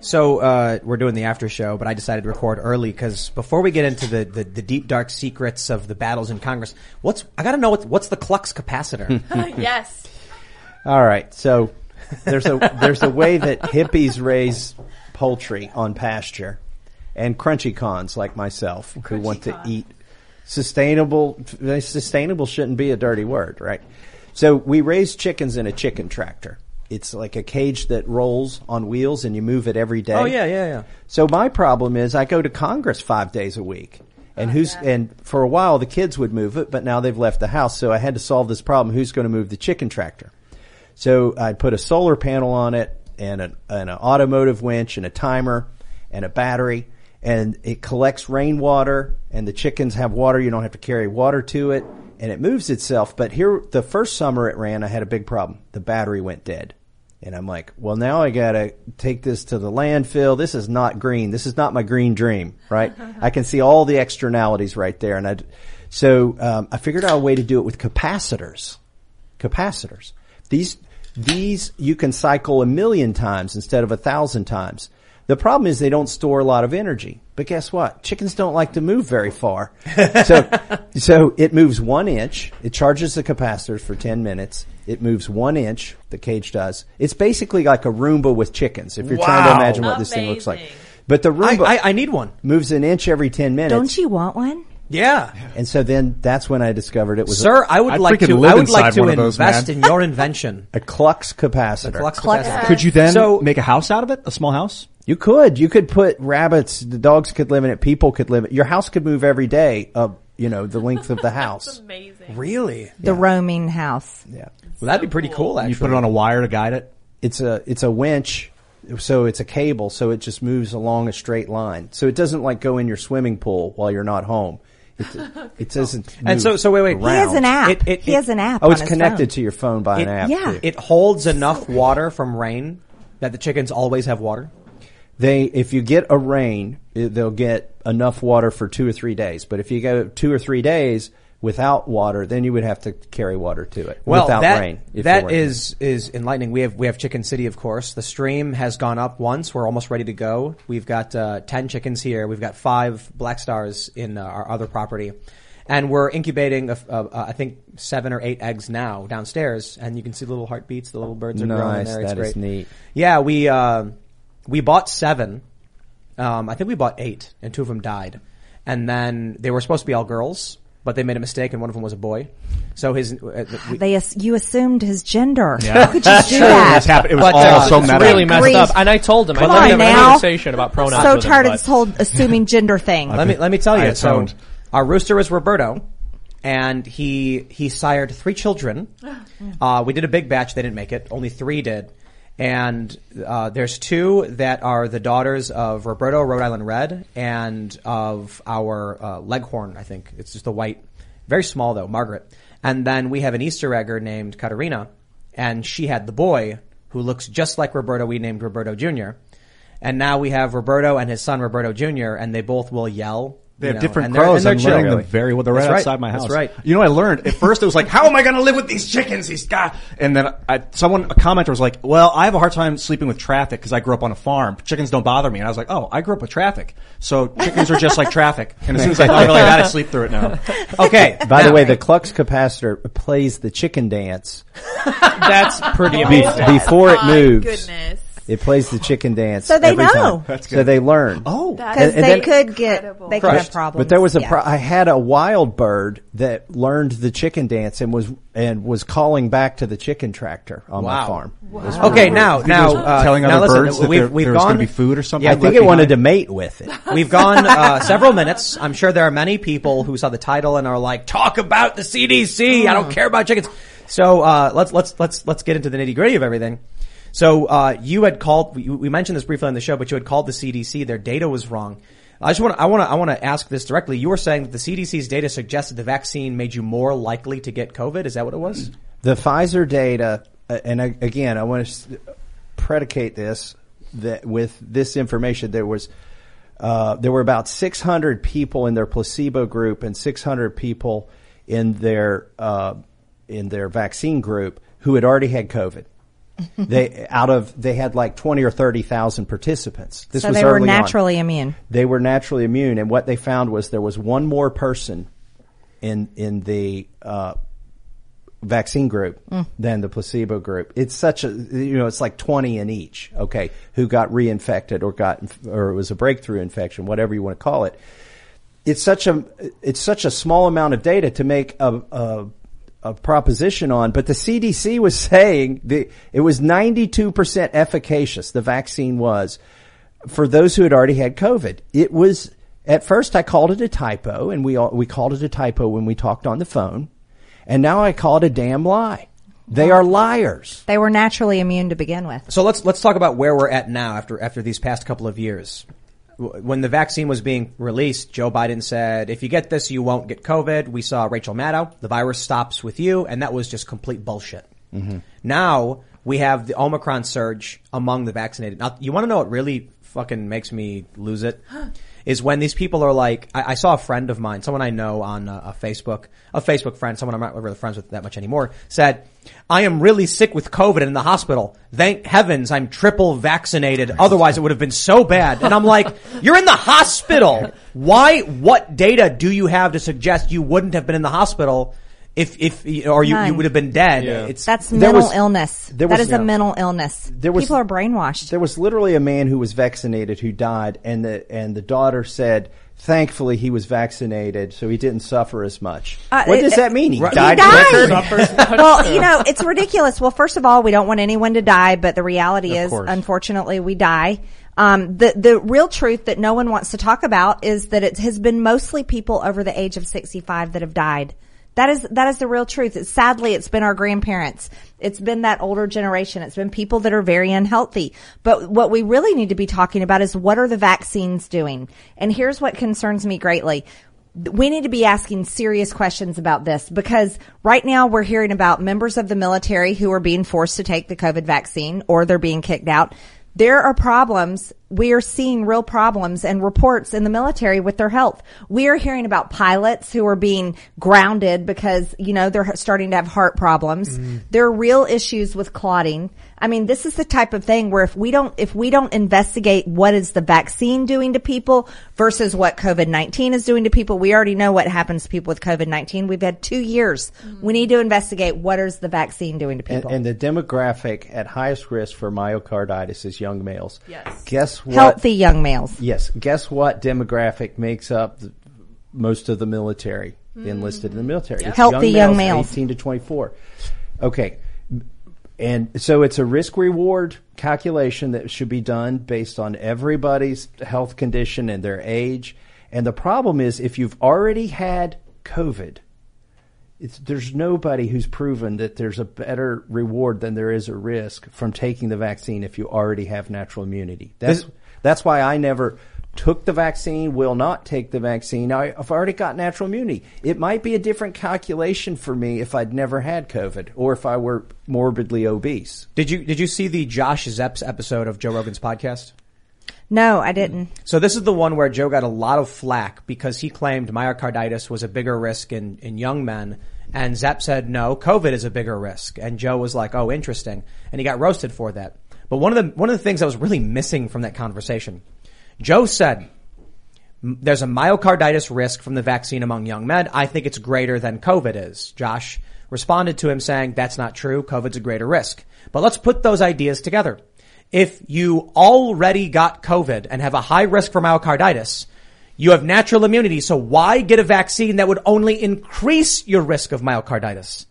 So uh, we're doing the after show, but I decided to record early because before we get into the, the, the deep dark secrets of the battles in Congress, what's I got to know what's, what's the Klux capacitor? yes. All right, so there's a there's a way that hippies raise poultry on pasture, and crunchy cons like myself who want to eat sustainable. Sustainable shouldn't be a dirty word, right? So we raise chickens in a chicken tractor. It's like a cage that rolls on wheels, and you move it every day. oh yeah, yeah, yeah. So my problem is I go to Congress five days a week. And oh, who's and for a while the kids would move it, but now they've left the house. So I had to solve this problem. Who's going to move the chicken tractor? So I put a solar panel on it and an, and an automotive winch and a timer and a battery and it collects rainwater and the chickens have water. You don't have to carry water to it and it moves itself. But here, the first summer it ran, I had a big problem. The battery went dead. And I'm like, well, now I gotta take this to the landfill. This is not green. This is not my green dream, right? I can see all the externalities right there. And I, so, um, I figured out a way to do it with capacitors. Capacitors. These, these you can cycle a million times instead of a thousand times. The problem is they don't store a lot of energy. But guess what? Chickens don't like to move very far. So, so it moves one inch. It charges the capacitors for 10 minutes. It moves one inch, the cage does. It's basically like a Roomba with chickens, if you're trying to Wow. imagine what this thing looks like. But the Roomba I, I need one. moves an inch every 10 minutes. Don't you want one? Yeah, And so then that's when I discovered it was sir, I would I'd like to. I would like to one of those, invest in your invention. a, a Klux capacitor. Klux Klux- capacitor. Could you then So- make a house out of it? A small house? You could. You could put rabbits, the dogs could live in it, people could live in it. Your house could move every day of, you know, the length of the house. Amazing. Really? The roaming house. Yeah. Well, that'd be pretty cool. Actually, You put it on a wire to guide it? It's a, it's a winch. So it's a cable. So it just moves along a straight line. So it doesn't like go in your swimming pool while you're not home. It, it doesn't. And move so- so wait, wait. He has around. an app. It- it- he it- has an app. Oh, on it's his connected phone. to your phone by an It- app. yeah. too. It holds enough water from rain that the chickens always have water. They, if you get a rain, it- they'll get enough water for two or three days. But if you go two or three days without water, then you would have to carry water to it Well, without that, rain. that is is enlightening. We have we have Chicken City, of course. The stream has gone up once. We're almost ready to go. We've got uh, ten chickens here. We've got five black stars in uh, our other property, and we're incubating. A, a, a, I think seven or eight eggs now downstairs, and you can see the little heartbeats. The little birds are growing Nice, there. It's that is great. neat. Yeah, we uh, we bought seven. Um, I think we bought eight, and two of them died. And then they were supposed to be all girls, but they made a mistake, and one of them was a boy. So his uh, we, They ass- you assumed his gender. Yeah. How could you do that? happened. It was But, all uh, so it's meta. really messed Grief. up. And I told him, I Come didn't on have any now. conversation about pronouns. so tired of this whole assuming gender thing. Let me let me tell you. So our rooster is Roberto, and he he sired three children. Uh, we did a big batch; they didn't make it. Only three did. And uh, there's two that are the daughters of Roberto Rhode Island Red and of our uh, Leghorn. I think it's just the white, very small though, Margaret. And then we have an Easter egger named Katerina, and she had the boy who looks just like Roberto. We named Roberto Jr. And now we have Roberto and his son Roberto Jr. and they both will yell. They have know, different and they're- crows. and I'm they're learning chill. them very well. They're right That's right. outside my house. That's right. You know, what I learned at first it was like, how am I going to live with these chickens? These guys. And then I, someone, a commenter was like, well, I have a hard time sleeping with traffic because I grew up on a farm. Chickens don't bother me. And I was like, oh, I grew up with traffic. So chickens are just like traffic. And as soon as I thought really that, I sleep through it now. Okay. By the now- way, the Klux capacitor plays the chicken dance That's pretty be- amazing. before it oh, My moves. goodness. It plays the chicken dance. So they every know. time. That's So good. they learn. Oh. Because And- and they then- could get, Incredible. they could have problems. But there was a Yeah. pro- I had a wild bird that learned the chicken dance and was and was calling back to the chicken tractor on my farm. Wow. farm. Okay, now, now, uh, telling now other listen, birds that we've, there- we've there's gone, gonna be food or something? Yeah, I think it wanted to mate with it. We've gone uh, several minutes. I'm sure there are many people who saw the title and are like, "Talk about the CDC. I don't care about chickens." So uh, let's let's let's let's get into the nitty gritty of everything. So uh, you had called. We, we mentioned this briefly on the show, but you had called the CDC. Their data was wrong. I just want to, I want to, I want to ask this directly. You were saying that the CDC's data suggested the vaccine made you more likely to get COVID. Is that what it was? The Pfizer data, uh, and again, I want to predicate this that with this information, there was uh, there were about 600 people in their placebo group and 600 people in their uh, in their vaccine group who had already had COVID. They out of they had like 20 or 30 thousand participants. This so was they were early on naturally immune. they were naturally immune, and what they found was there was one more person in in the uh, vaccine group than the placebo group. It's such a you know it's like twenty in each. Okay, who got reinfected or got or it was a breakthrough infection, whatever you want to call it. It's such a it's such a small amount of data to make a. a a proposition on, but the CDC was saying the, it was 92% efficacious, the vaccine was, for those who had already had COVID. It was at first I called it a typo, and we all, we called it a typo when we talked on the phone, and now I call it a damn lie. They are liars. They were naturally immune to begin with. So let's let's talk about where we're at now after after these past couple of years. When the vaccine was being released, Joe Biden said, "If you get this, you won't get COVID." We saw Rachel Maddow, "The virus stops with you," and that was just complete bullshit. Mm-hmm. Now we have the Omicron surge among the vaccinated. Now, you want to know what really fucking makes me lose it? Is when these people are like, I, I saw a friend of mine, someone I know on a Facebook, a Facebook friend, someone I'm not really friends with that much anymore, said, I am really sick with COVID in the hospital. Thank heavens I'm triple vaccinated. Otherwise it would have been so bad. And I'm like, you're in the hospital. Why, what data do you have to suggest you wouldn't have been in the hospital if, if, or you, you would have been dead? Yeah. It's, That's There mental was- illness. there that was- is yeah. a mental illness. There was- People are brainwashed. There was literally a man who was vaccinated who died, and the and the daughter said, thankfully he was vaccinated, so he didn't suffer as much. Uh, what it- does that mean? He Right. died. He died. quicker? well, you know, it's ridiculous. Well, first of all, we don't want anyone to die, but the reality is, course. unfortunately, we die. Um, the the real truth that no one wants to talk about is that it has been mostly people over the age of 65 that have died. That is that is the real truth. It's, sadly, it's been our grandparents. It's been that older generation. It's been people that are very unhealthy. But what we really need to be talking about is what are the vaccines doing? And here's what concerns me greatly we need to be asking serious questions about this because right now we're hearing about members of the military who are being forced to take the COVID vaccine or they're being kicked out. There are problems. We are seeing real problems and reports in the military with their health. We are hearing about pilots who are being grounded because, you know, they're starting to have heart problems. Mm. There are real issues with clotting. I mean, this is the type of thing where if we don't, if we don't investigate what is the vaccine doing to people versus what COVID-19 is doing to people, we already know what happens to people with COVID-19. We've had two years. Mm-hmm. We need to investigate what is the vaccine doing to people. and the demographic at highest risk for myocarditis is young males. Yes. Guess what? Healthy young males. Yes. Guess what demographic makes up the, most of the military mm-hmm. enlisted in the military? It's Healthy young males. 18 to 24. Okay. And so it's a risk reward calculation that should be done based on everybody's health condition and their age. And the problem is if you've already had COVID, it's, there's nobody who's proven that there's a better reward than there is a risk from taking the vaccine if you already have natural immunity. That's that's why I never took the vaccine, will not take the vaccine. I, I've already got natural immunity. It might be a different calculation for me if I'd never had COVID or if I were morbidly obese. did you, did you see the Josh Zepps episode of Joe Rogan's podcast? No, I didn't. So this is the one where Joe got a lot of flack because he claimed myocarditis was a bigger risk in, in young men. And Zepp said, no, COVID is a bigger risk. And Joe was like, oh, interesting. And he got roasted for that. But one of the, one of the things that was really missing from that conversation, Joe said, there's a myocarditis risk from the vaccine among young men. I think it's greater than COVID is. Josh responded to him saying, that's not true. COVID's a greater risk. But let's put those ideas together. If you already got COVID and have a high risk for myocarditis, you have natural immunity. So why get a vaccine that would only increase your risk of myocarditis?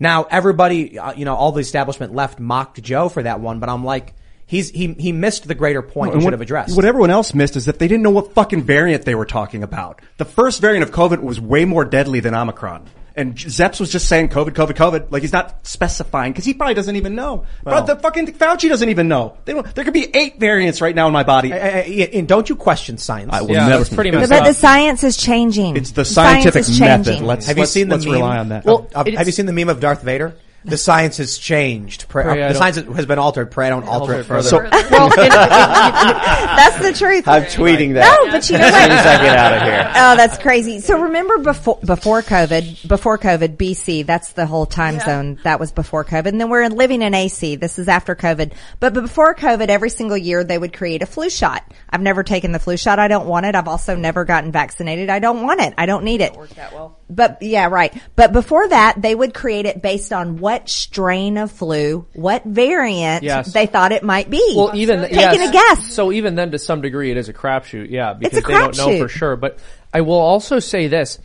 Now everybody, uh, you know, all the establishment left mocked Joe for that one, but I'm like, he's, he, he missed the greater point he And should what, have addressed. What everyone else missed is that they didn't know what fucking variant they were talking about. The first variant of COVID was way more deadly than Omicron. And Zepps was just saying COVID, COVID, COVID. Like he's not specifying because he probably doesn't even know. but the fucking Fauci doesn't even know. They don't, there could be eight variants right now in my body. Uh, and don't you question science? I will Yeah, never. that's pretty much But the science is changing. It's the Science scientific is method. changing. Let's Have you let's- seen the let's meme? rely on that. Well, Uh, have you seen the meme of Darth Vader? The science has changed. Pray, Pray uh, I the science has been altered. Pray I don't alter it further. So- well, and- That's the truth. I'm tweeting that. No, but you know as soon as I get out of here. Oh, that's crazy. So remember before before COVID, before COVID, BC, that's the whole time zone. That was before COVID. And then we're living in AC. This is after COVID. But before COVID, every single year they would create a flu shot. I've never taken the flu shot. I don't want it. I've also never gotten vaccinated. I don't want it. I don't need it. that well. But yeah, right. But before that, they would create it based on what strain of flu, what variant Yes. they thought it might be. well, even taking yes. a guess. So even then, to some degree, it is a crapshoot. Yeah, because they don't know for sure. But I will also say this: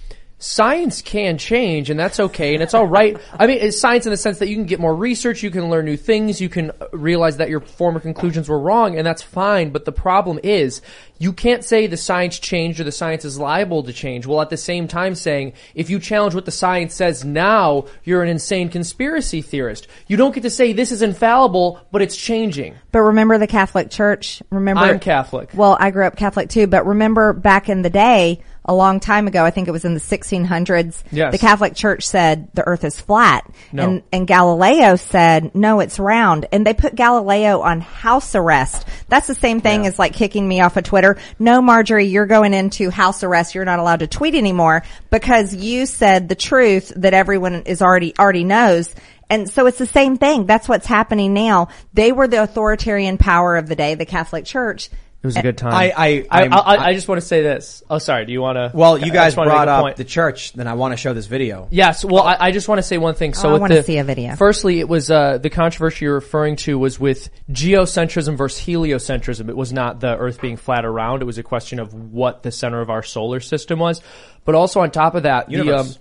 science can change, and that's okay, and it's all right. I mean, it's science in the sense that you can get more research, you can learn new things, you can uh, realize that your former conclusions were wrong, and that's fine. But the problem is, you can't say the science changed or the science is liable to change, while at the same time saying if you challenge what the science says now, you're an insane conspiracy theorist. You don't get to say this is infallible, but it's changing. But remember the Catholic Church? Remember I'm Catholic. Well, I grew up Catholic too, but remember back in the day, a long time ago, I think it was in the 1600s, Yes. the Catholic Church said the earth is flat. No. And, and Galileo said, no, it's round. And they put Galileo on house arrest. That's the same thing as like kicking me off of Twitter. No, Marjorie, you're going into house arrest. You're not allowed to tweet anymore because you said the truth that everyone is already, already knows. And so it's the same thing. That's what's happening now. They were the authoritarian power of the day, the Catholic Church. It was a good time. I- I- I, I'm- I, I just want to say this. Oh, sorry. Do you want to? well, you guys wanna brought up point. the church. Then I want to show this video. Yes. Well, I, I just want to say one thing. So Oh, I wanna see a video. Firstly, it was uh, the controversy you're referring to was with geocentrism versus heliocentrism. It was not the Earth being flat around. It was a question of what the center of our solar system was. But also on top of that, the um, Universe.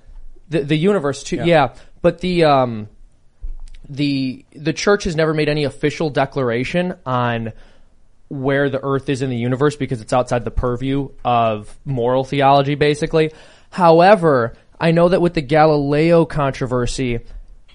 the, the universe too. Yeah. But the um the the church has never made any official declaration on where the earth is in the universe because it's outside the purview of moral theology basically. However, I know that with the Galileo controversy,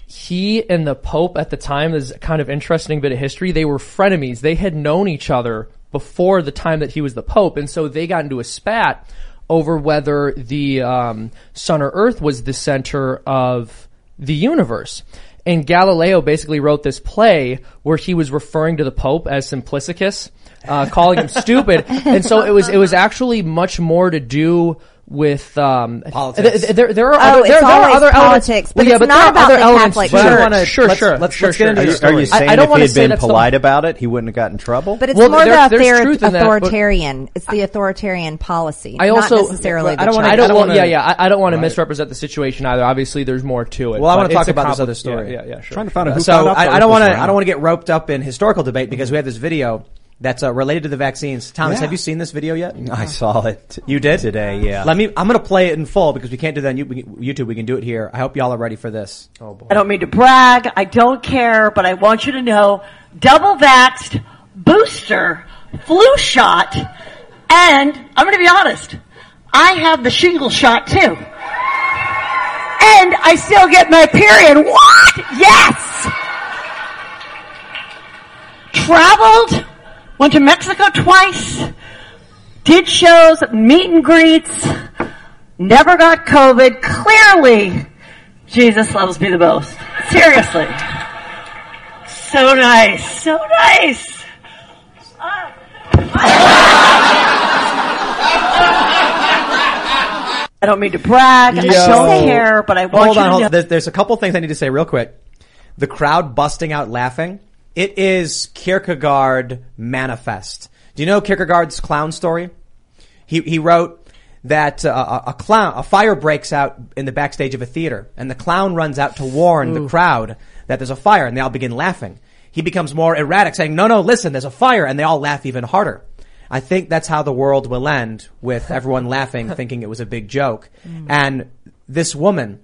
he and the Pope at the time is kind of interesting bit of history. They were frenemies. They had known each other before the time that he was the Pope, and so they got into a spat over whether the um, sun or Earth was the center of the universe. And Galileo basically wrote this play where he was referring to the Pope as Simplicius, uh, calling him stupid. And so it was it was actually much more to do with um, Politics. th- There, there are Oh, other, it's there, there are always other elements. politics, Well, but yeah, it's but not there are about other the elements. Catholic but I Church. wanna- sure, Let's- sure, let's- sure, let's get into Are the story. are you I- saying I don't if he wanna had been that's the- polite about it, he wouldn't have gotten in trouble? But it's Well, more there- the there's author- truth that, authoritarian. it's the authoritarian policy. I also not necessarily. I don't wanna- I don't, want, wanna- yeah, yeah. I, I don't want to misrepresent the situation either. Obviously, there's more to it. Well, I wanna talk about this other story. Yeah, yeah, yeah. Trying to find out who so I, I don't want to. I don't want to get roped up in historical debate because we have this video that's uh, related to the vaccines. Thomas, Yeah. have you seen this video yet? I saw it. You did today, yeah. Let me. I'm going to play it in full because we can't do that on You- we can- YouTube. We can do it here. I hope y'all are ready for this. Oh boy. I don't mean to brag. I don't care, but I want you to know double vaxxed, booster, flu shot, and I'm going to be honest. I have the shingle shot too. And I still get my period. What? Yes! Traveled, went to Mexico twice, did shows, meet and greets, never got COVID. Clearly, Jesus loves me the most. Seriously. So nice. So nice. I don't mean to brag. I Yo. don't care, but I want hold on, to hold on. There's, there's a couple things I need to say real quick. The crowd busting out laughing. It is Kierkegaard manifest. Do you know Kierkegaard's clown story? He he wrote that uh, a, a clown, a fire breaks out in the backstage of a theater, and the clown runs out to warn the crowd that there's a fire, and they all begin laughing. He becomes more erratic, saying, "No, no, listen, there's a fire," and they all laugh even harder. I think that's how the world will end with everyone laughing, thinking it was a big joke. And this woman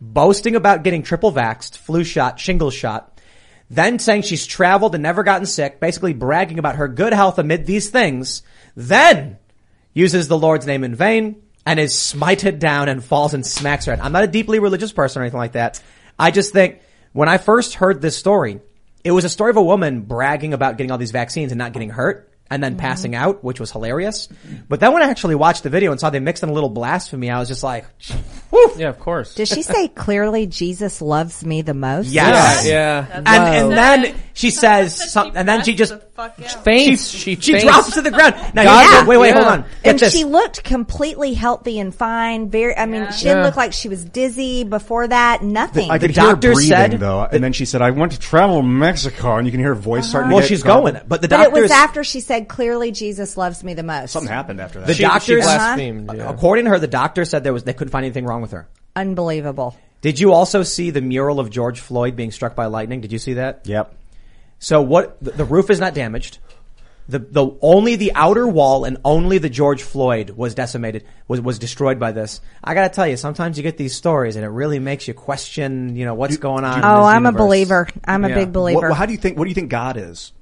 boasting about getting triple vaxxed, flu shot, shingle shot, then saying she's traveled and never gotten sick, basically bragging about her good health amid these things, then uses the Lord's name in vain, and is smited down and falls and smacks her head. I'm not a deeply religious person or anything like that. I just think when I first heard this story, it was a story of a woman bragging about getting all these vaccines and not getting hurt and then mm-hmm. passing out, which was hilarious. But then when I actually watched the video and saw they mixed in a little blasphemy, I was just like, whew. Yeah, of course. Did she say clearly Jesus loves me the most? Yes. yeah. And, and then she says some, and then she just, Faints. She, she faints. drops to the ground. Now, God, you- wait, wait, yeah. hold on. Get And this. she looked completely healthy and fine. Very, I mean, she didn't Yeah. look like she was dizzy before that. Nothing. I The could hear doctor breathing said- though, and then she said, "I want to travel to Mexico," and you can hear her voice starting. well, to get she's going, but the but it was after she said clearly Jesus loves me the most. Something happened after that. the She- doctors, she blasphemed. yeah. according to her, the doctor said there was, they couldn't find anything wrong with her. Unbelievable. Did you also see the mural of George Floyd being struck by lightning? Did you see that? Yep. So what, the, the roof is not damaged. The, the, only the outer wall and only the George Floyd was decimated, was, was destroyed by this. I gotta tell you, sometimes you get these stories and it really makes you question, you know, what's going on. Oh, in Oh, this I'm a universe. believer. I'm a Yeah. big What, believer. how do you think? What do you think God is?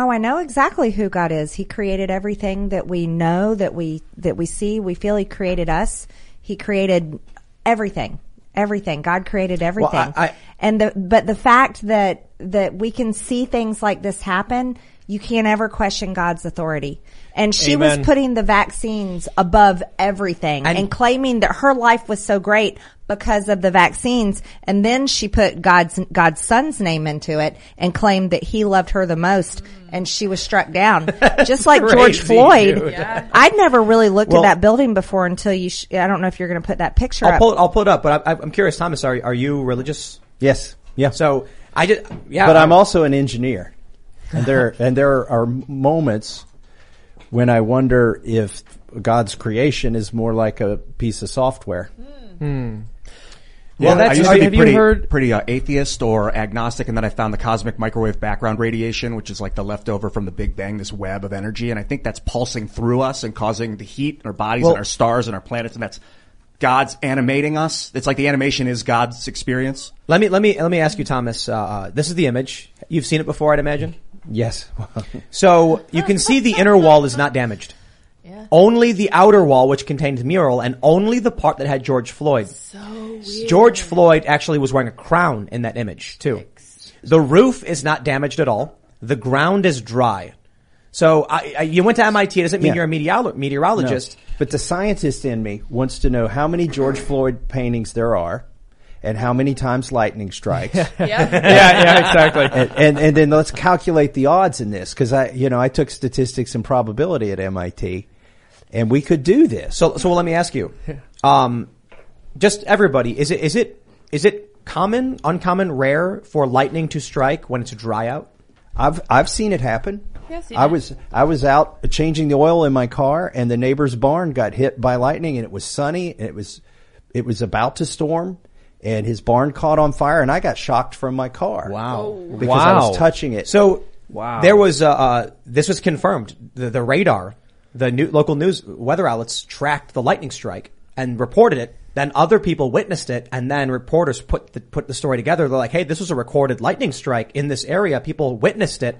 Oh, I know exactly who God is. He created everything that we know, that we that we see. We feel He created us. He created everything. Everything. God created everything. I- I- and the but the fact that that we can see things like this happen, you can't ever question God's authority. And she Amen. was putting the vaccines above everything And- and, claiming that her life was so great because of the vaccines. And then she put God's God's son's name into it and claimed that he loved her the most. And she was struck down, just like George Floyd. dude. I'd never really looked Well- at that building before until you. Sh- I don't know if you're going to put that picture I'll up. pull it, I'll pull it up, but I, I'm curious, Thomas, are, are you religious? Yes. Yeah. So, I just, yeah. but I'm also an engineer, and there and there are moments when I wonder if God's creation is more like a piece of software. Well, that's- I used have to be pretty, heard- pretty uh, atheist or agnostic, and then I found the cosmic microwave background radiation, which is like the leftover from the Big Bang, this web of energy, and I think that's pulsing through us and causing the heat in our bodies Well- and our stars and our planets, and that's God's animating us. It's like the animation is God's experience. let me, let me, let me ask you, Thomas, uh, uh, this is the image. You've seen it before, I'd imagine? Yes. So you can see the inner wall is not damaged. Only the outer wall, which contained the mural, and only the part that had George Floyd. So weird. George Floyd actually was wearing a crown in that image too. The roof is not damaged at all. The ground is dry. So I, I, you went to MIT. It doesn't mean Yeah. you're a meteorolo- No. meteorologist. But the scientist in me wants to know how many George Floyd paintings there are and how many times lightning strikes. yeah, yeah, exactly. and, and and then let's calculate the odds in this because I you know I took statistics and probability at MIT, and we could do this. So, so let me ask you, um, just everybody, is it, is it, is it common, uncommon, rare for lightning to strike when it's dry out? I've I've seen it happen. Yeah, seen I was I was out changing the oil in my car, and the neighbor's barn got hit by lightning, and it was sunny, and it was it was about to storm, and his barn caught on fire, and I got shocked from my car. Wow. because I was touching it. So, Wow. there was, uh, uh, this was confirmed. The, the radar, the new, local news, weather outlets tracked the lightning strike and reported it. Then other people witnessed it and then reporters put the, put the story together. They're like, hey, this was a recorded lightning strike in this area. People witnessed it.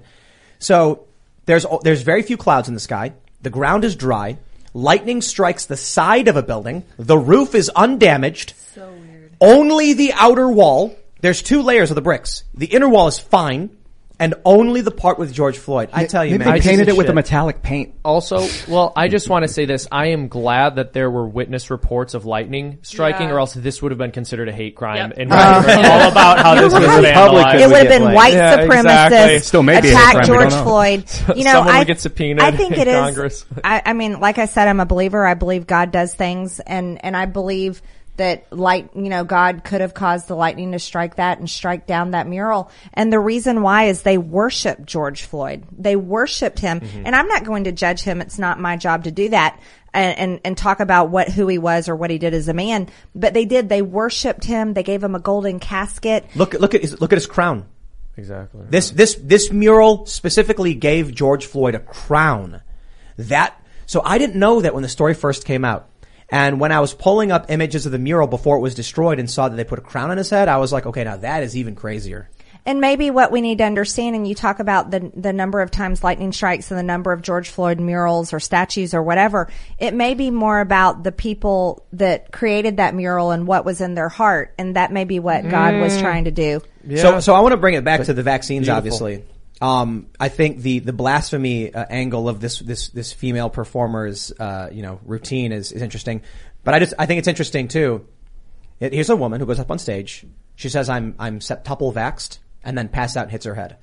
So there's, there's very few clouds in the sky. The ground is dry. Lightning strikes the side of a building. The roof is undamaged. So weird. Only the outer wall. There's two layers of the bricks. The inner wall is fine, and only the part with George Floyd. I tell you, Maybe man. they painted it with a metallic paint. Also, well, I just want to say this. I am glad that there were witness reports of lightning striking, Yeah. or else this would have been considered a hate crime. Yep. And all about how this was right. vandalized. It would have been blamed. white Yeah, exactly. supremacists Still may be a attack crime, we George don't know. Floyd. You know, Someone I, would get subpoenaed I think in it is. Congress. I, I mean, like I said, I'm a believer. I believe God does things, and and I believe that light, you know, God could have caused the lightning to strike that and strike down that mural. And the reason why is they worshiped George Floyd. They worshiped him, Mm-hmm. and I'm not going to judge him. It's not my job to do that. And, and and talk about what who he was or what he did as a man, but they did. They worshipped him. They gave him a golden casket. Look, look at his, look at his crown. Exactly. This this this mural specifically gave George Floyd a crown. That so I didn't know that when the story first came out. And when I was pulling up images of the mural before it was destroyed and saw that they put a crown on his head, I was like, okay, now that is even crazier. And maybe what we need to understand, and you talk about the the number of times lightning strikes and the number of George Floyd murals or statues or whatever, it may be more about the people that created that mural and what was in their heart, and that may be what God was Mm. trying to do. So, so I want to bring it back to the vaccines, obviously. Um, I think the, the blasphemy uh, angle of this, this, this female performer's, uh, you know, routine is, is interesting. But I just, I think it's interesting too. It- Here's a woman who goes up on stage. She says, I'm, I'm septuple vaxxed and then passes out and hits her head.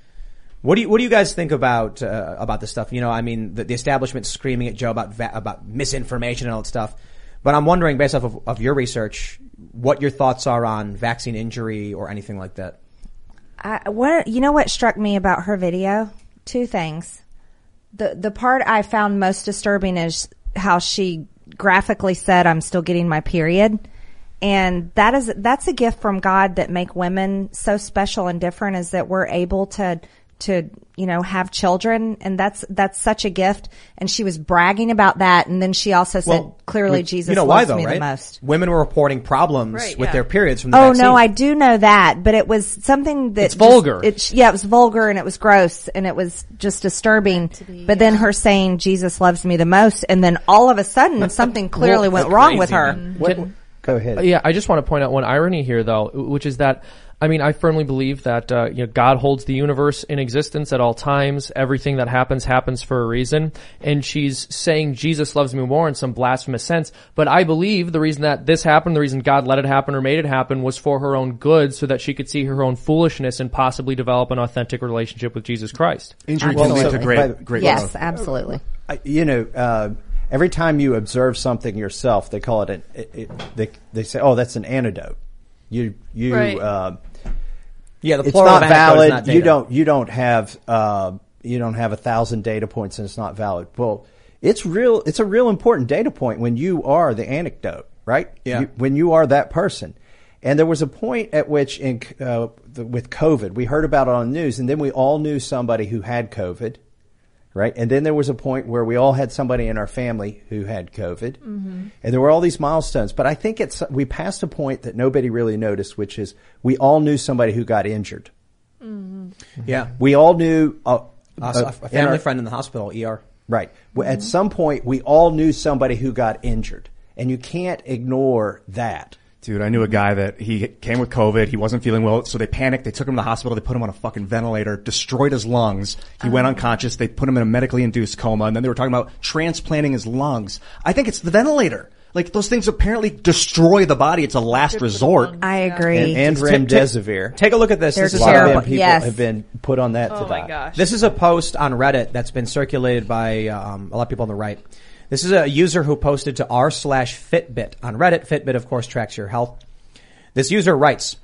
What do you, what do you guys think about, uh, about this stuff? You know, I mean, the, the establishment screaming at Joe about, va- about misinformation and all that stuff. But I'm wondering, based off of, of your research, what your thoughts are on vaccine injury or anything like that. I, what you know what struck me about her video? Two things. The the part I found most disturbing is how she graphically said, "I'm still getting my period," and that is that's a gift from God that make women so special and different. Is that we're able to to you know have children, and that's that's such a gift. And she was bragging about that, and then she also said, "Clearly, with- Jesus you know loves why though, me right? the most." Women were reporting problems Right, with yeah. their periods from the Oh vaccine. no, I do know that, but it was something that It's just- vulgar. It, yeah, it was vulgar and it was gross and it was just disturbing. But then her saying Jesus loves me the most, and then all of a sudden something clearly went wrong with her. What, go ahead. Uh, Yeah, I just want to point out one irony here, though, which is that I mean, I firmly believe that uh, you know God holds the universe in existence at all times. Everything that happens happens for a reason, and she's saying Jesus loves me more in some blasphemous sense. But I believe the reason that this happened, the reason God let it happen or made it happen, was for her own good, so that she could see her own foolishness and possibly develop an authentic relationship with Jesus Christ. Injury can lead to Absolutely. great, great Yes, growth. absolutely. I- you know, uh, every time you observe something yourself, they call it an. It, it, they they say, "Oh, that's an antidote." You you. Right. Uh, Yeah, the it's not of anecdote is valid. not you don't you don't have uh, you don't have a thousand data points and it's not valid. Well, it's real. It's a real important data point when you are the anecdote, right? Yeah. You- when you are that person. And there was a point at which, in uh, the, with COVID, we heard about it on the news, and then we all knew somebody who had COVID, right? And then there was a point where we all had somebody in our family who had COVID, and there were all these milestones. But I think it's we passed a point that nobody really noticed, which is we all knew somebody who got injured. Yeah, We all knew uh, Uh, uh, a in family our- friend in the hospital, ER. Right. Well, At some point, we all knew somebody who got injured, and you can't ignore that. Dude, I knew a guy that he came with COVID. He wasn't feeling well, so they panicked. They took him to the hospital. They put him on a fucking ventilator, destroyed his lungs. He went unconscious. They put him in a medically induced coma, and then they were talking about transplanting his lungs. I think it's the ventilator. Like those things apparently destroy the body. It's a last resort. I agree. And, and Take- take- remdesivir. Take a look at this. They're This is a lot terrible. of them people Yes. have been put on that to Oh my die. gosh. This is a post on Reddit that's been circulated by um, a lot of people on the right. This is a user who posted to r slash Fitbit on Reddit. Fitbit, of course, tracks your health. This user writes,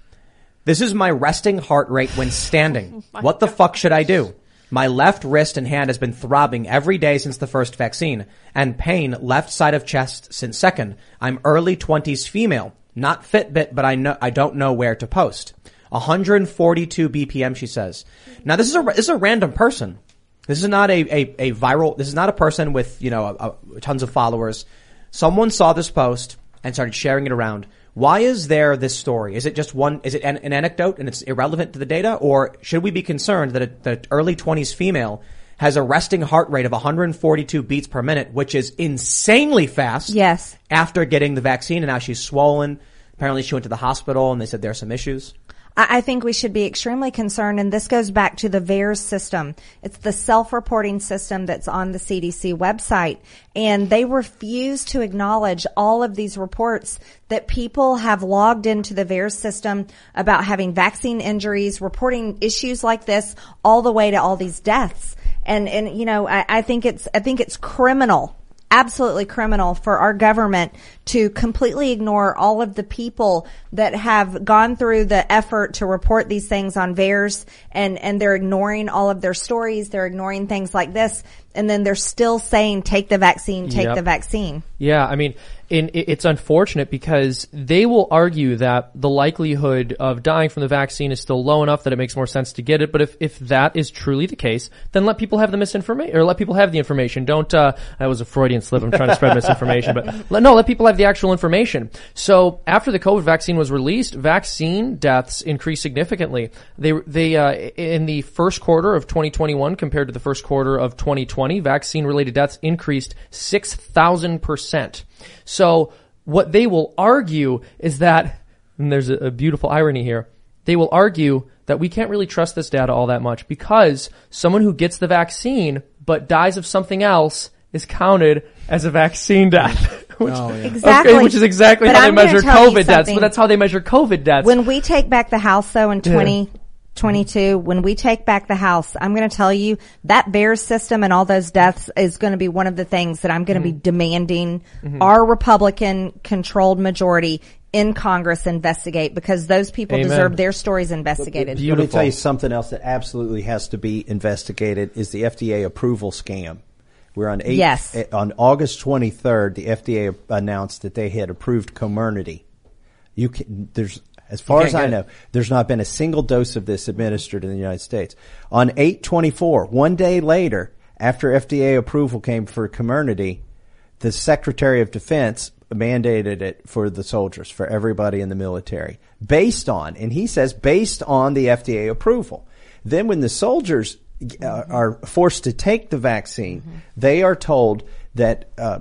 "This is my resting heart rate when standing. Oh what the fuck should I do? My left wrist and hand has been throbbing every day since the first vaccine, and pain left side of chest since second. I'm early twenties female, not Fitbit, but I know I don't know where to post. 142 BPM, she says. Now this is a this is a random person. This is not a, a, a viral, this is not a person with, you know, a, a, tons of followers. Someone saw this post and started sharing it around. Why is there this story? Is it just one, is it an, an anecdote and it's irrelevant to the data? Or should we be concerned that a, that early 20s female has a resting heart rate of 142 beats per minute, which is insanely fast? Yes. After getting the vaccine and now she's swollen. Apparently she went to the hospital and they said there are some issues. I think we should be extremely concerned, and this goes back to the VAERS system. It's the self-reporting system that's on the CDC website, and they refuse to acknowledge all of these reports that people have logged into the VAERS system about having vaccine injuries, reporting issues like this, all the way to all these deaths. And and you know, I, I think it's I think it's criminal absolutely criminal for our government to completely ignore all of the people that have gone through the effort to report these things on VAERS and, and they're ignoring all of their stories. They're ignoring things like this. And then they're still saying, take the vaccine, take Yep. the vaccine. Yeah, I mean, in, it's unfortunate because they will argue that the likelihood of dying from the vaccine is still low enough that it makes more sense to get it. But if, if that is truly the case, then let people have the misinformation, or let people have the information. Don't, uh, that was a Freudian slip. I'm trying to spread misinformation, but let, no, let people have have the actual information. So after the COVID vaccine was released, vaccine deaths increased significantly. They they uh, in the first quarter of 2021 compared to the first quarter of 2020, vaccine related deaths increased six thousand percent. So what they will argue is that, and there's a, a beautiful irony here, they will argue that we can't really trust this data all that much because someone who gets the vaccine but dies of something else is counted as a vaccine death. Which, Exactly. Okay, which is exactly But how they I'm gonna measure COVID deaths, but that's how they measure COVID deaths. When we take back the house though in 2022, when we take back the house, I'm going to tell you that VAERS system and all those deaths is going to be one of the things that I'm going to be Mm-hmm. demanding our Republican controlled majority in Congress investigate because those people Amen. deserve their stories investigated. Let me Beautiful. tell you something else that absolutely has to be investigated is the FDA approval scam. We're on eight, Yes. eh, on August 23rd, the FDA announced that they had approved Comirnaty. You can, there's, as far as I get it. know, there's not been a single dose of this administered in the United States. On 824, one day later, after FDA approval came for Comirnaty, the Secretary of Defense mandated it for the soldiers, for everybody in the military, based on, and he says based on the FDA approval. Then when the soldiers uh, are forced to take the vaccine, they are told that, uh,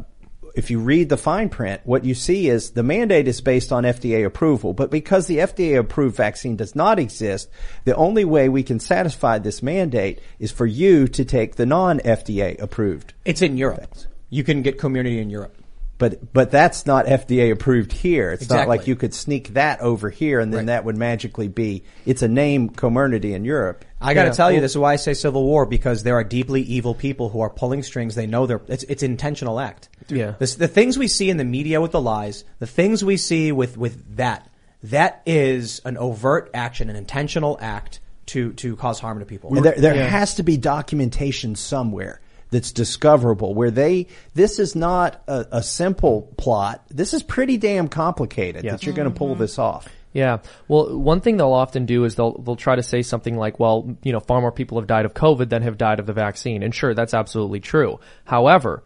if you read the fine print, what you see is the mandate is based on FDA approval, but because the FDA approved vaccine does not exist, the only way we can satisfy this mandate is for you to take the non-FDA approved. It's in Europe. You can get Comirnaty in Europe. But but that's not FDA approved here. It's not like you could sneak that over here and then Right. that would magically be. It's a name Comirnaty in Europe. I got to Yeah. tell you, this is why I say civil war because there are deeply evil people who are pulling strings. They know they're it's it's an intentional act. Yeah. This, the things we see in the media with the lies, the things we see with with that, that is an overt action, an intentional act to to cause harm to people. And there there has to be documentation somewhere that's discoverable where they this is not a, a simple plot. This is pretty damn complicated that you're going to pull mm-hmm. this off. Yeah. Well, one thing they'll often do is they'll they'll try to say something like, "Well, you know, far more people have died of COVID than have died of the vaccine." And sure, that's absolutely true. However,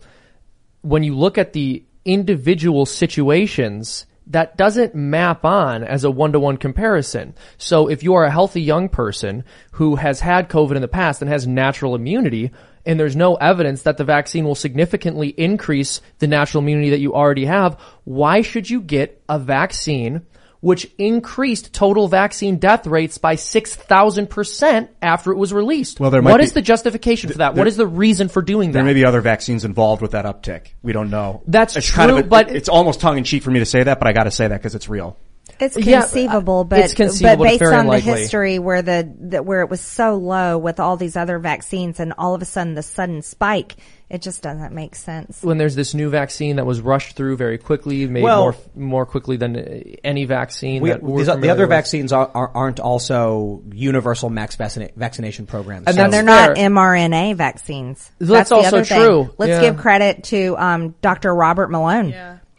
when you look at the individual situations, that doesn't map on as a one-to-one comparison. So if you are a healthy young person who has had COVID in the past and has natural immunity, and there's no evidence that the vaccine will significantly increase the natural immunity that you already have, why should you get a vaccine which increased total vaccine death rates by 6,000% after it was released. Well, there might What be- is the justification for that? what there- is the reason for doing that? There may be other vaccines involved with that uptick. We don't know. That's it's kind of true, a- but- it's almost tongue in cheek for me to say that, but I got to say that because it's real. It's conceivable, uh, but it's conceivable, but but based on the unlikely. history where the, the where it was so low with all these other vaccines, and all of a sudden the sudden spike, it just doesn't make sense. when there's this new vaccine that was rushed through very quickly, made Well- more more quickly than uh, any vaccine. We, that we're these, the other with. vaccines are, are, aren't also universal max vaccina- vaccination programs. And So- they're not fair. mRNA vaccines. That's the also other thing. true. Let's Yeah. give credit to um, Dr. Robert Malone,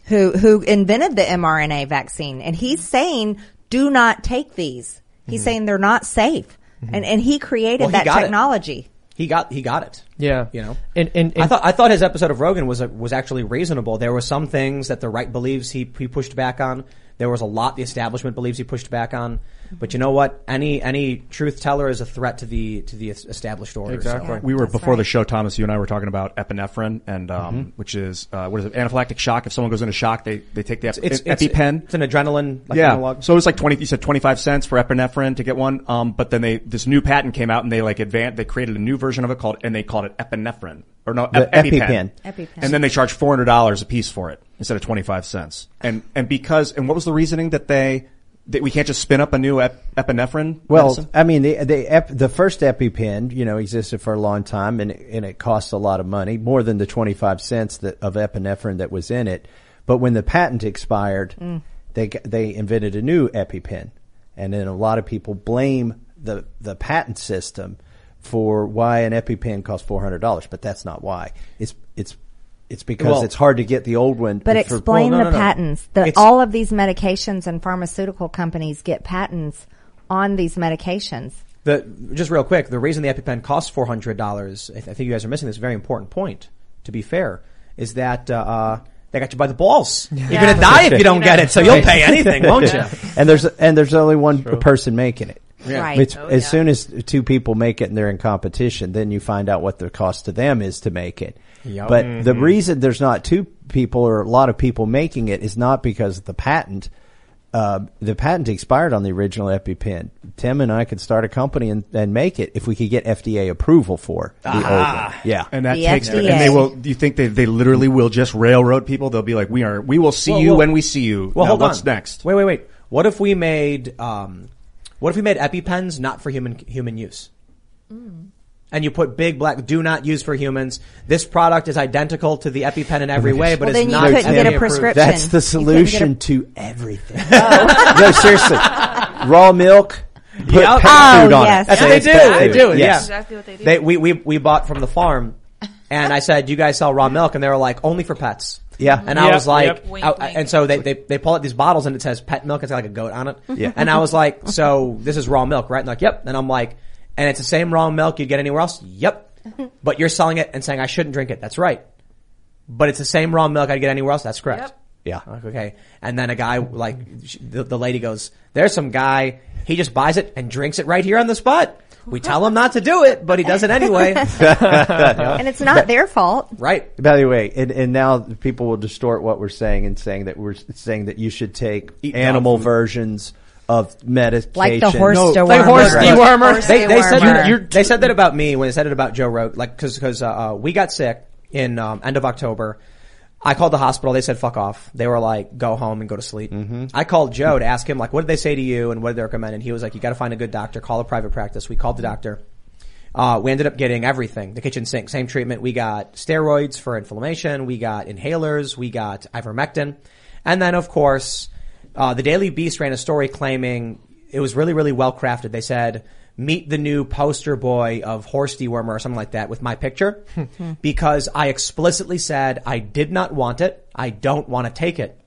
who who invented the mRNA vaccine, and he's saying, "Do not take these." He's mm-hmm. saying they're not safe, mm-hmm. and and he created Well, he that got it. technology. he got he got it. Yeah. you know. And- and- I thought I thought his episode of Rogan was was actually reasonable. There were some things that the right believes he he pushed back on. There was a lot the establishment believes he pushed back on. But you know what? Any any truth teller is a threat to the to the established order. so- Exactly. We were That's before the show, Thomas. You and I were talking about epinephrine, and um, Mm-hmm. which is uh, what is it? Anaphylactic shock. If someone goes into shock, they they take the ep- It's, it's EpiPen. It's an adrenaline like yeah. analog. So it was like twenty. You said twenty five cents for epinephrine to get one. Um, but then they this new patent came out and they like advanced. They created a new version of it called and they called it epinephrine or no The ep- EpiPen. EpiPen. And then they charged four hundred dollars a piece for it instead of twenty five cents. And and because and what was the reasoning that they that we can't just spin up a new ep- epinephrine? Well, medicine? I mean, the the, ep, the first EpiPen, you know, existed for a long time, and and it cost a lot of money, more than the twenty five cents that, of epinephrine that was in it. But when the patent expired, mm. they they invented a new EpiPen, and then a lot of people blame the the patent system for why an EpiPen costs four hundred dollars, but that's not why. It's it's it's because Well- it's hard to get the old one. But for- explain well, no, the no, no. patents. The, all of these medications and pharmaceutical companies get patents on these medications. The just real quick, the reason the EpiPen costs four hundred dollars, I, th- I think you guys are missing this very important point. To be fair, is that uh, uh, they got you by the balls. You're gonna die if you don't get it, so you'll pay anything, won't you? and there's and there's only one person making it. Right. Oh, as yeah. soon as two people make it and they're in competition, then you find out what the cost to them is to make it. Yep. But the Mm-hmm. reason there's not two people or a lot of people making it is not because of the patent. Uh, the patent expired on the original EpiPen. Tim and I could start a company and, and make it if we could get FDA approval for the old one. Yeah. And that The takes, FDA. and they will, do you think they, they literally will just railroad people? They'll be like, we are, we will see Well, you well- when we see you. Well, Now, hold what's on. next? Wait, wait, wait. What if we made um, what if we made EpiPens not for human human use? And you put big black do not use for humans. This product is identical to the EpiPen in every way, but Well, it's then you not couldn't get a approved. prescription. That's the You a- solution to everything. Oh. no, seriously. Raw milk. Put Yeah. pet Oh, food on yes. it. That's what they do. pet They do. Yes. Exactly what they do. They, we, we, we bought from the farm and I said, you guys sell raw milk? And they were like, only for pets. Yeah. And I was like, yep. I- Wink, I- wink. and so they, they, they pull out these bottles and it says pet milk. It's got like a goat on it. Yeah. And I was like, so this is raw milk, right? And they're like, yep. And I'm like, and it's the same raw milk you'd get anywhere else? Yep. But you're selling it and saying I shouldn't drink it. That's right. But it's the same raw milk I'd get anywhere else. That's correct. Yep. Yeah. Okay. And then a guy, like, the, the lady goes, there's some guy, he just buys it and drinks it right here on the spot. We tell him not to do it, but he does it anyway. and it's not their fault. right. By the way, and, and now people will distort what we're saying and saying that we're saying that you should take Eat dog animal food. versions of medication. Like the horse No, dewormer. like horse Right. dewormer. Horse They, they said dewormer. you're, they said that about me when they said it about Joe Rogan, like because because uh, uh, we got sick in um, end of October. I called the hospital. They said fuck off. They were like go home and go to sleep. I called Joe to ask him like what did they say to you and what did they recommend? And he was like you got to find a good doctor. Call a private practice. We called the doctor. Uh, we ended up getting everything. The kitchen sink, same treatment. We got steroids for inflammation. We got inhalers. We got ivermectin. And then of course, uh, the Daily Beast ran a story claiming it was really, really well crafted. They said, meet the new poster boy of horse dewormer or something like that with my picture because I explicitly said I did not want it. I don't want to take it.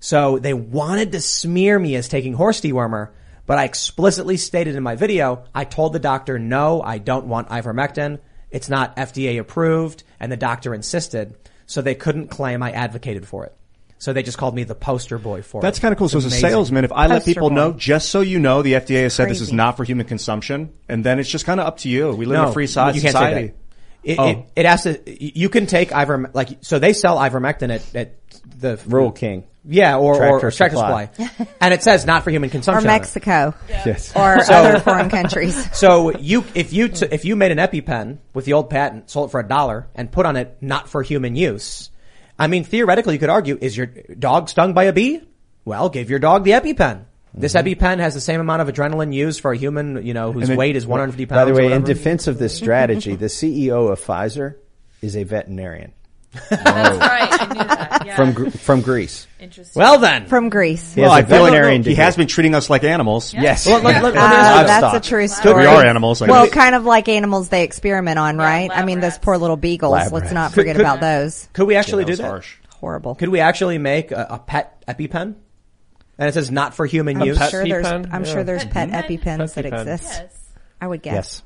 So they wanted to smear me as taking horse dewormer, but I explicitly stated in my video, I told the doctor, no, I don't want ivermectin. It's not FDA approved, and the doctor insisted, so they couldn't claim I advocated for it. So they just called me the poster boy for it. That's kind of cool. So as a salesman, if I let people boy. know, just so you know, the FDA has said this is not for human consumption, and then it's just kind of up to you. We live in a free side you can't society. say that. It, Oh. it, it has to. You can take ivermectin, like so. They sell ivermectin at, at the Rural King. yeah, or Tractor or Tractor Supply. Supply, and it says not for human consumption. on it. Mexico Yes. or So- other foreign countries. So you, if you, t- if you made an EpiPen with the old patent, sold it for a dollar, and put on it not for human use, I mean, theoretically, you could argue: is your dog stung by a bee? Well, give your dog the EpiPen. This mm-hmm. EpiPen has the same amount of adrenaline used for a human, you know, whose it- weight is 150 pounds. By the way, in defense of this strategy, the CEO of Pfizer is a veterinarian That's right. I knew that. Yeah. from Gr- from Greece. Interesting. well then, From Greece. He Well, has I a feel like veterinarian he degree. has been treating us like animals. Yes. Well, let- let- let me Uh, ask you that's Livestock. a true story. We are animals. I Well, guess. kind of like animals they experiment on, right? I lab mean, those rats. poor little beagles. Lab Let's rats. not forget could- about those. could we actually That do was that? harsh. Horrible. Could we actually make a, a pet EpiPen? And it says not for human I'm use. pet sure there's. EpiPen? I'm Yeah. sure there's pet Pet EpiPens that EpiPen. exist. Yes. I would guess. Yes.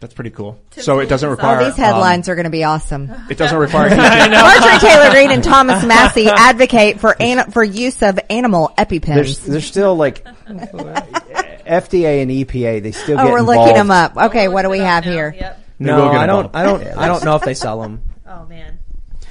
That's pretty cool. Tim so it doesn't require. All these headlines are going to be awesome. um, it doesn't require. Marjorie Taylor Greene and Thomas Massie advocate for an, for use of animal EpiPens. There's there's still like FDA and EPA. They still oh, we're involved. looking them up. Okay, what do we have now. here? Yep. No, I don't. I don't. I don't know if they sell them. Oh man.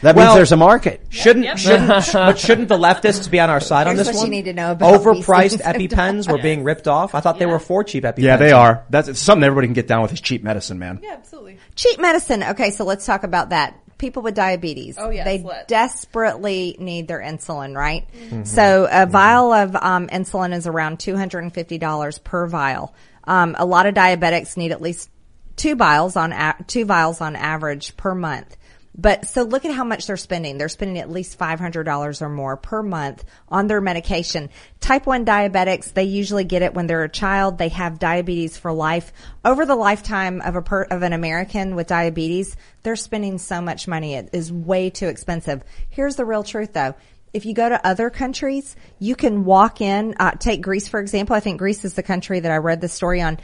That means there's a market. Shouldn't Yep. shouldn't sh- but shouldn't the leftists be on our side on this what you one? need to know about Overpriced these things. EpiPens were being ripped off. I thought they were for cheap EpiPens. yeah, they are. That's it's something everybody can get down with. Is cheap medicine, man. Yeah, absolutely. Cheap medicine. Okay, so let's talk about that. People with diabetes. Oh, yes, They let's. desperately need their insulin, right? Mm-hmm. So a vial of um, insulin is around $250 per vial. Um, a lot of diabetics need at least two vials on, a- two vials on average per month. But so look at how much they're spending. They're spending at least $500 or more per month on their medication. Type 1 diabetics, they usually get it when they're a child. They have diabetes for life. Over the lifetime of a per, of an American with diabetes, they're spending so much money. It is way too expensive. Here's the real truth though. If you go to other countries, you can walk in, uh, take Greece for example. I think Greece is the country that I read the story on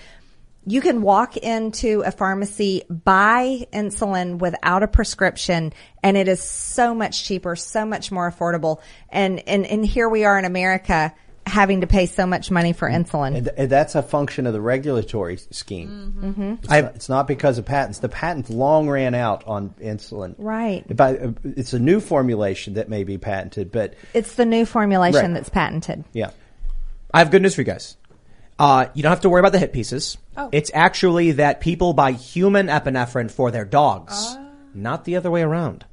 you can walk into a pharmacy, buy insulin without a prescription, and it is so much cheaper, so much more affordable. And, and, and here we are in America having to pay so much money for insulin. And, and that's a function of the regulatory scheme. Mm-hmm. It's, not, it's not because of patents. The patents long ran out on insulin. Right. Uh, it's a new formulation that may be patented, but It's the new formulation Right. that's patented. yeah. I have good news for you guys. Uh, you don't have to worry about the hit pieces. Oh. It's actually that people buy human epinephrine for their dogs, not the other way around.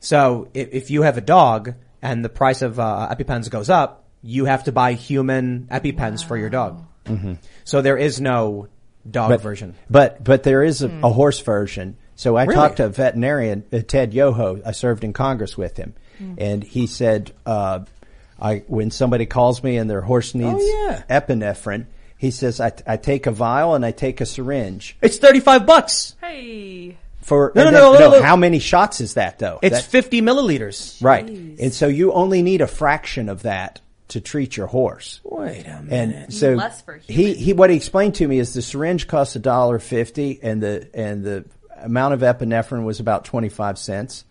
So if, if you have a dog and the price of uh, EpiPens goes up, you have to buy human EpiPens for your dog. So there is no dog But, version. But but there is a, a horse version. So I Really? talked to a veterinarian, uh, Ted Yoho. I served in Congress with him, and he said, uh, "I when somebody calls me and their horse needs yeah. epinephrine, he says I, I take a vial and I take a syringe It's 35 bucks. Hey. for No, and no, no, then- no, no. How many shots is that though? It's That- 50 milliliters. right, and so you only need a fraction of that to treat your horse. Wait a minute. And so Less for he, he, what he explained to me is the syringe costs a dollar fifty and the, and the amount of epinephrine was about 25 cents.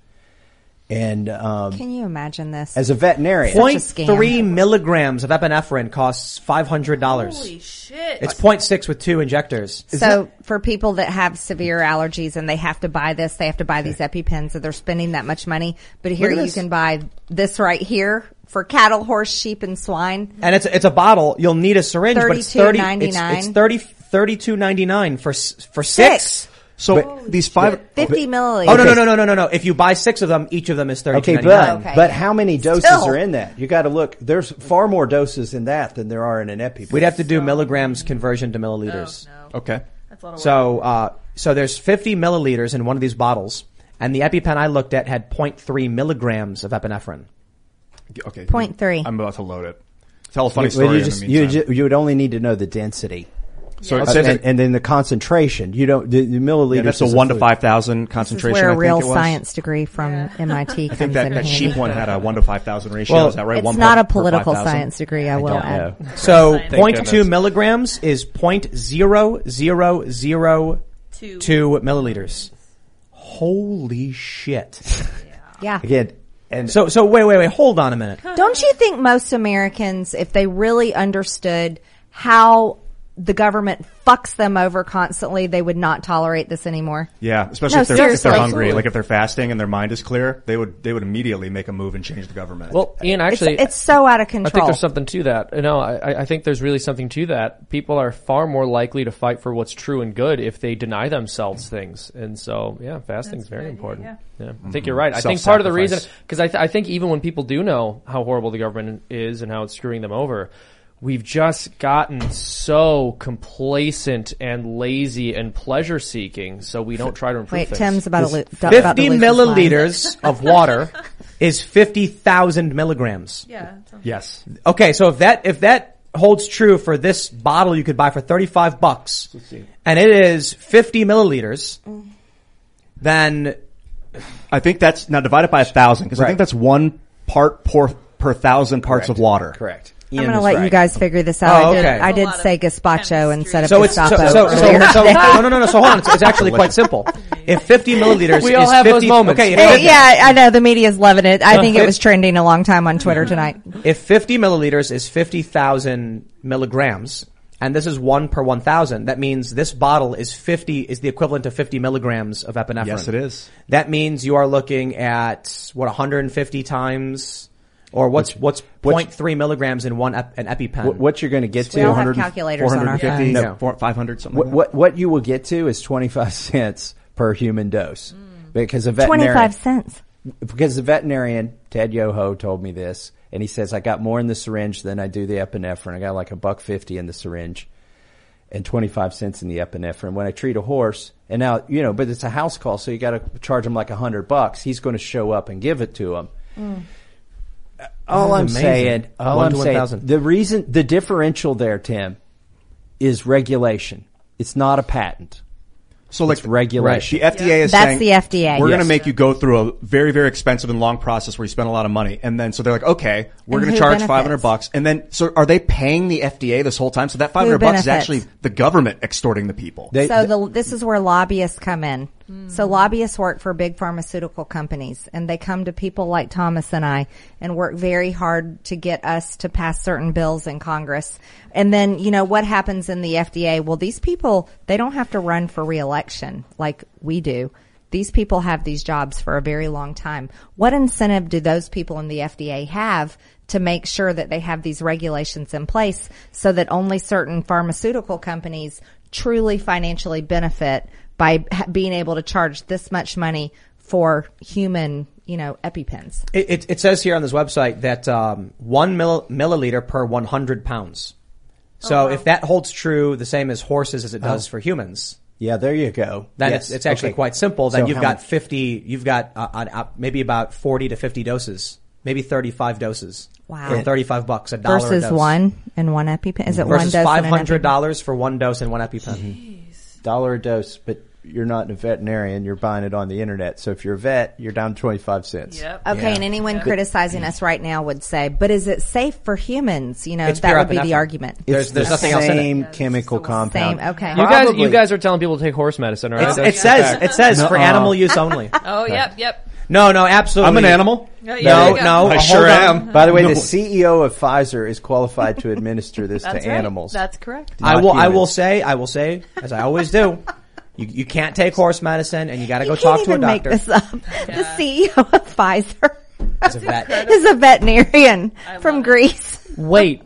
And, um, Can you imagine this? as a veterinarian, Point- Point scam. three milligrams of epinephrine costs five hundred dollars. Holy shit. It's 0.6 with two injectors. so for people that have severe allergies and they have to buy this, they have to buy these EpiPens, so they're spending that much money. But here you this. can buy this right here for cattle, horse, sheep, and swine. And it's it's a bottle. You'll need a syringe, but it's thirty. It's, it's thirty thirty two ninety nine for for six. Six. So these five. Fifty milliliters. Oh no no no no no no no! If you buy six of them, each of them is 30 okay, but. Okay, but how many doses Still. are in that? You got to look. There's far more doses in that than there are in an EpiPen. We'd have to do milligrams conversion to milliliters. Oh, no. Okay. That's a lot of work. So uh, so there's fifty milliliters in one of these bottles, and the EpiPen I looked at had 0.3 milligrams of epinephrine. Okay. Point three. I'm about to load it. Tell a funny Well, story you in just the you, meantime. you would only need to know the density. So it Uh, and, and then the concentration. You don't the, the milliliters. yeah, that's a one to fluid. five thousand This is concentration. where a real science degree from MIT comes I think that, in that handy. cheap one had a one to five thousand ratio. Well, Is that right? It's One not per- a political science degree, I will don't add. know. So Thank 0.2 milligrams is 0.0002 Two. milliliters. Holy shit! Yeah. Again, and So so wait wait wait hold on a minute. Don't you think most Americans, if they really understood how the government fucks them over constantly, they would not tolerate this anymore? Yeah, especially No, if, they're, if they're hungry, like if they're fasting and their mind is clear, they would they would immediately make a move and change the government. Well, Ian, It's, actually, it's so out of control. I control. think there's something to that. You know, I, I think there's really something to that. People are far more likely to fight for what's true and good if they deny themselves things. And so, yeah, fasting's very good, important. yeah. Yeah, I mm-hmm. think you're right. I think part of the reason, Self-sacrifice. because I, th- I think even when people do know how horrible the government is and how it's screwing them over, we've just gotten so complacent and lazy and pleasure seeking, so we don't try to improve Wait, things. Tim's about to, lo- about to 50 lose his mind. milliliters of water is 50,000 milligrams. Yeah. yes, Okay, so if that if that holds true for this bottle you could buy for 35 bucks and it is 50 milliliters, mm. then I think that's now divided by a thousand because I Right. think that's one part per per thousand parts of water. correct. I'm going to is let you guys figure this out. Oh, I did. I did A lot of say gazpacho instead of so it's so, Gestapo. so, so, so, no, no, no, no, so hold on. It's, it's actually quite simple. If 50 milliliters We all is have 50, those moments. Okay, if 50 yeah, I know the media's loving it. I think it was trending a long time on Twitter tonight. if 50 milliliters is 50,000 milligrams, and this is one per 1,000, that means this bottle is 50, is the equivalent to 50 milligrams of epinephrine. Yes, it is. That means you are looking at, what, 150 times, or what's, what's 0.3 milligrams in one ep, an EpiPen? What, what you're going to get to We all have 400 calculators on our phones. no, 500, something what, like that. what what you will get to is 25 cents per human dose mm. because a veterinarian 25 cents. because the veterinarian Ted Yoho told me this, and he says I got more in the syringe than I do the epinephrine. I got like a buck fifty in the syringe, and twenty five cents in the epinephrine. When I treat a horse, and now you know, but it's a house call, so you got to charge him like a hundred bucks. He's going to show up and give it to him. Mm. All I'm amazing. saying, all One I'm to saying, 1,000. the reason, the differential there, Tim, is regulation. It's not a patent. So like It's regulation. The FDA is That's saying the FDA. We're going to make you go through a very very expensive and long process where you spend a lot of money, and then so they're like, okay, we're going to charge five hundred bucks, and then so are they paying the FDA this whole time? So that five hundred bucks is actually the government extorting the people. They- So the, this is where lobbyists come in. Mm. So lobbyists work for big pharmaceutical companies and they come to people like Thomas and I and work very hard to get us to pass certain bills in Congress. And then, you know, what happens in the FDA? Well, these people, they don't have to run for reelection like we do. These people have these jobs for a very long time. What incentive do those people in the FDA have to make sure that they have these regulations in place so that only certain pharmaceutical companies truly financially benefit by being able to charge this much money for human, you know, EpiPens? It, it, it says here on this website that um, one mill, milliliter per 100 pounds. So if that holds true, the same as horses as it does for humans, yeah, there you go. then Yes. it's, it's actually Okay. quite simple. Then So you've got much? 50, you've got uh, uh, maybe about 40 to 50 doses, maybe 35 doses. Wow. For 35 bucks, a dollar a Versus dose. one and one EpiPen? Is it one Versus dose five and an hundred EpiPen? dollars for one dose and one EpiPen. Mm-hmm. Dollar a dose, but you're not a veterinarian. You're buying it on the internet. So if you're a vet, you're down 25 cents. Yep. Okay, and anyone criticizing us right now would say, but is it safe for humans? You know, It's that would be the argument. There's It's there's the nothing else in it. same chemical compound. Same, okay. You guys, you guys are telling people to take horse medicine, right? It's, That's it says it says for animal use only. Oh, yep, yep. No, no, absolutely. I'm an animal. Yeah, yeah, No, there you go. no, I hold sure on. am. By the way, the CEO of Pfizer is qualified to administer this That's to right. animals. That's correct. I Not will. I will say. I will say, as I always do. You, you can't take horse medicine, and you got to go talk to a even make doctor. this up. The CEO of Pfizer As a vet. is a veterinarian from it. Greece. Wait,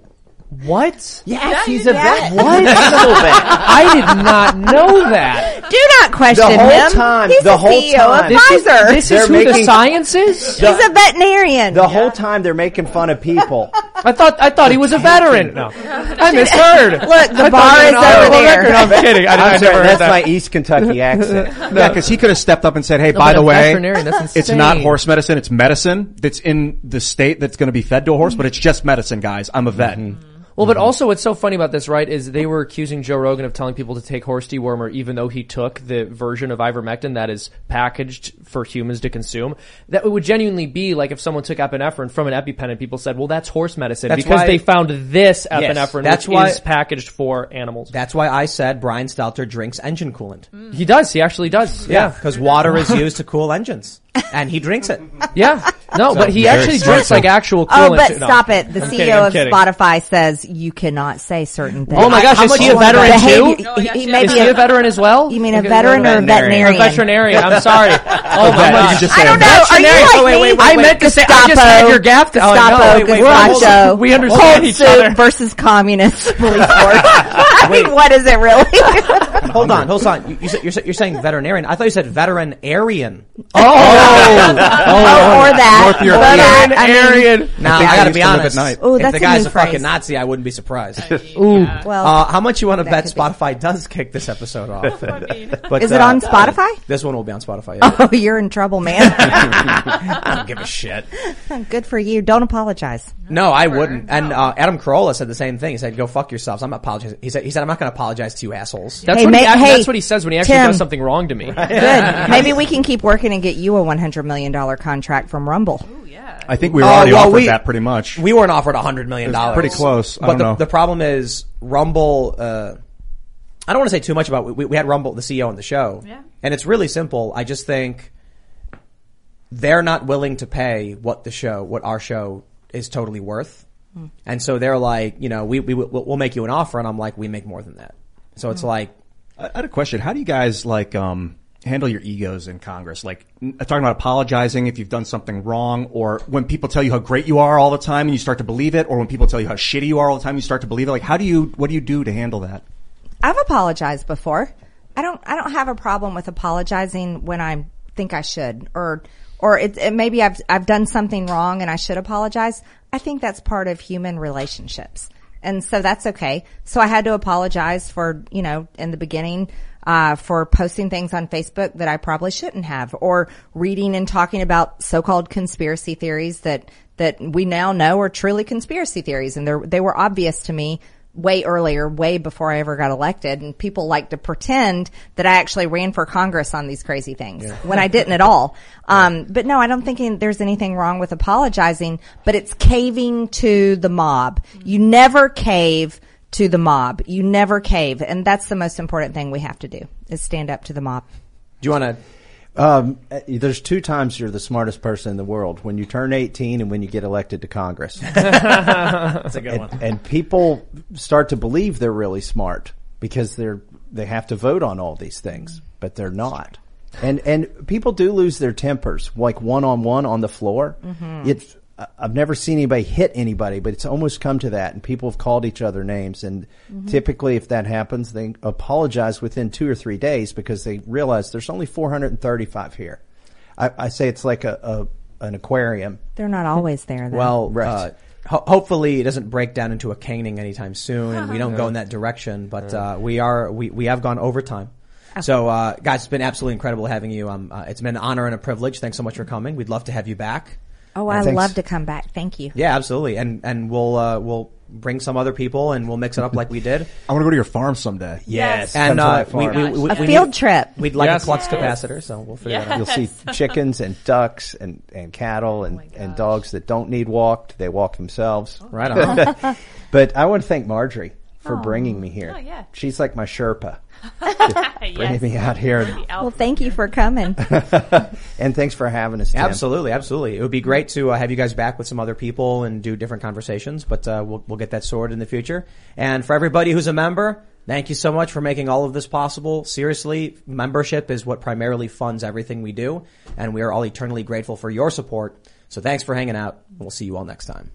what? Yes, he's a vet. What? I did not know that. Do not question The whole him. time- He's the the, whole CEO time- of This is- Pfizer. This They're is who the making- science is. He's a veterinarian. The whole time they're making fun of people. I thought I thought he was a veteran. No, I misheard. Look, the I thought bar he is was on over the there. record. I'm kidding. I, I I'm never sorry, heard that's that. my East Kentucky accent. Yeah, because he could have stepped up and said, "Hey, by but the a way, veterinarian, that's it's not insane. horse medicine; it's medicine that's in the state that's going to be fed to a horse, but it's just medicine, guys. I'm a vet." Mm-hmm. Well, but mm-hmm. also what's so funny about this, right, is they were accusing Joe Rogan of telling people to take horse dewormer, even though he took the version of ivermectin that is packaged for humans to consume. That would genuinely be like if someone took epinephrine from an EpiPen and people said, "Well, that's horse medicine," That's because why- they found this epinephrine, that's which why- is packaged for animals. That's why I said Brian Stelter drinks engine coolant. he does. He actually does. Yeah, Yeah. because water is used to cool engines, and he drinks it. Yeah. No, but he very actually smart, drinks like actual Oh, coolant. but. No. stop it. The I'm CEO kidding, I'm of kidding. Spotify says you cannot say certain things. Oh my gosh, How is much he you a want veteran that? too? He, No, he, he may Is be he a veteran as well? You mean a veteran or a veterinarian. A veterinarian? veterinarian. I'm sorry. Oh my Why did you gosh. just I say don't a know. Are you veterinarian? like Oh, wait, me? wait, wait, I meant to say- I just had your gaff- oh, I know. Gestapo, Wait, wait, Gazpacho, wait. We understand Cold each other. versus communist police force. I mean, what is it really? Hold on, hold on. You, you said, you're, sa- you're saying veterinarian. I thought you said veterinarian. oh, or that. North or European. that. I mean, Veterinarian. Now I, I gotta be to live honest. at night. Ooh, if that's the a guy's new a fucking phrase. Nazi, I wouldn't be surprised. Ooh. well, Uh, how much you want to bet could be. Spotify does kick this episode off? But, is it uh, on Spotify? This one will be on Spotify. Yeah. Oh, you're in trouble, man. I don't give a shit. Good for you. Don't apologize. No, I wouldn't. And uh, Adam Carolla said the same thing. He said, "Go fuck yourselves." I'm not apologizing. He said, "He said I'm not going to apologize to you assholes." That's, Hey, what ma- he, act- hey, that's what he says when he actually Tim. does something wrong to me. Good. Maybe we can keep working and get you a $100 million contract from Rumble. I think we were Oh, already well, offered we- that pretty much. We weren't offered a hundred million dollars. pretty close. I But don't the, know. the problem is Rumble. Uh, I don't want to say too much about. We, we had Rumble, the CEO, on the show, Yeah. and it's really simple. I just think they're not willing to pay what the show, what our show is totally worth, and so they're like, you know, we we we'll, we'll make you an offer, and I'm like, we make more than that. So it's like, I I had a question. How do you guys like um, handle your egos in Congress? Like talking about apologizing if you've done something wrong, or when people tell you how great you are all the time and you start to believe it, or when people tell you how shitty you are all the time you start to believe it. Like how do you what do you do to handle that? I've apologized before. I don't. I don't have a problem with apologizing when I think I should, or or it, it maybe I've I've done something wrong and I should apologize. I think that's part of human relationships, and so that's okay. So I had to apologize for you know in the beginning. Uh, for posting things on Facebook that I probably shouldn't have, or reading and talking about so-called conspiracy theories that that we now know are truly conspiracy theories, and they they were obvious to me way earlier, way before I ever got elected. And people like to pretend that I actually ran for Congress on these crazy things when I didn't at all. Um, but no, I don't think there's anything wrong with apologizing, but it's caving to the mob. You never cave to the mob. You never cave. And that's the most important thing we have to do is stand up to the mob. Do you want to? Um, uh, there's two times you're the smartest person in the world: when you turn 18 and when you get elected to Congress. That's a good one. and, and people start to believe they're really smart because they're they have to vote on all these things, but they're not. And and people do lose their tempers, like one on one on the floor. It's I- I've never seen anybody hit anybody, but it's almost come to that, and people have called each other names. And typically, if that happens, they apologize within two or three days because they realize there's only 435 here. I, I say it's like a, a an aquarium. They're not always there. Though. Well, Right. uh, ho- hopefully it doesn't break down into a caning anytime soon, and we don't go in that direction. But uh, we are we we have gone overtime. So, uh, guys, it's been absolutely incredible having you. Um, uh, it's been an honor and a privilege. Thanks so much for coming. We'd love to have you back. Oh, I thanks. love to come back. Thank you. Yeah, absolutely. And and we'll uh, we'll bring some other people and we'll mix it up like we did. I want to go to your farm someday. Yes. And Come to my uh, we, farm. we, we, A we field need- trip. We'd like Yes. a flux capacitor, so we'll figure that out. You'll see chickens and ducks and, and cattle and, and dogs that don't need walked. They walk themselves. Right on. But I want to thank Marjorie for bringing me here. Oh, yeah. She's like my Sherpa, bringing yes. me out here. Well, thank you for coming. And thanks for having us, Tim. Absolutely, absolutely. It would be great to uh, have you guys back with some other people and do different conversations, but uh, we'll we'll get that sorted in the future. And for everybody who's a member, thank you so much for making all of this possible. Seriously, membership is what primarily funds everything we do, and we are all eternally grateful for your support. So thanks for hanging out, and we'll see you all next time.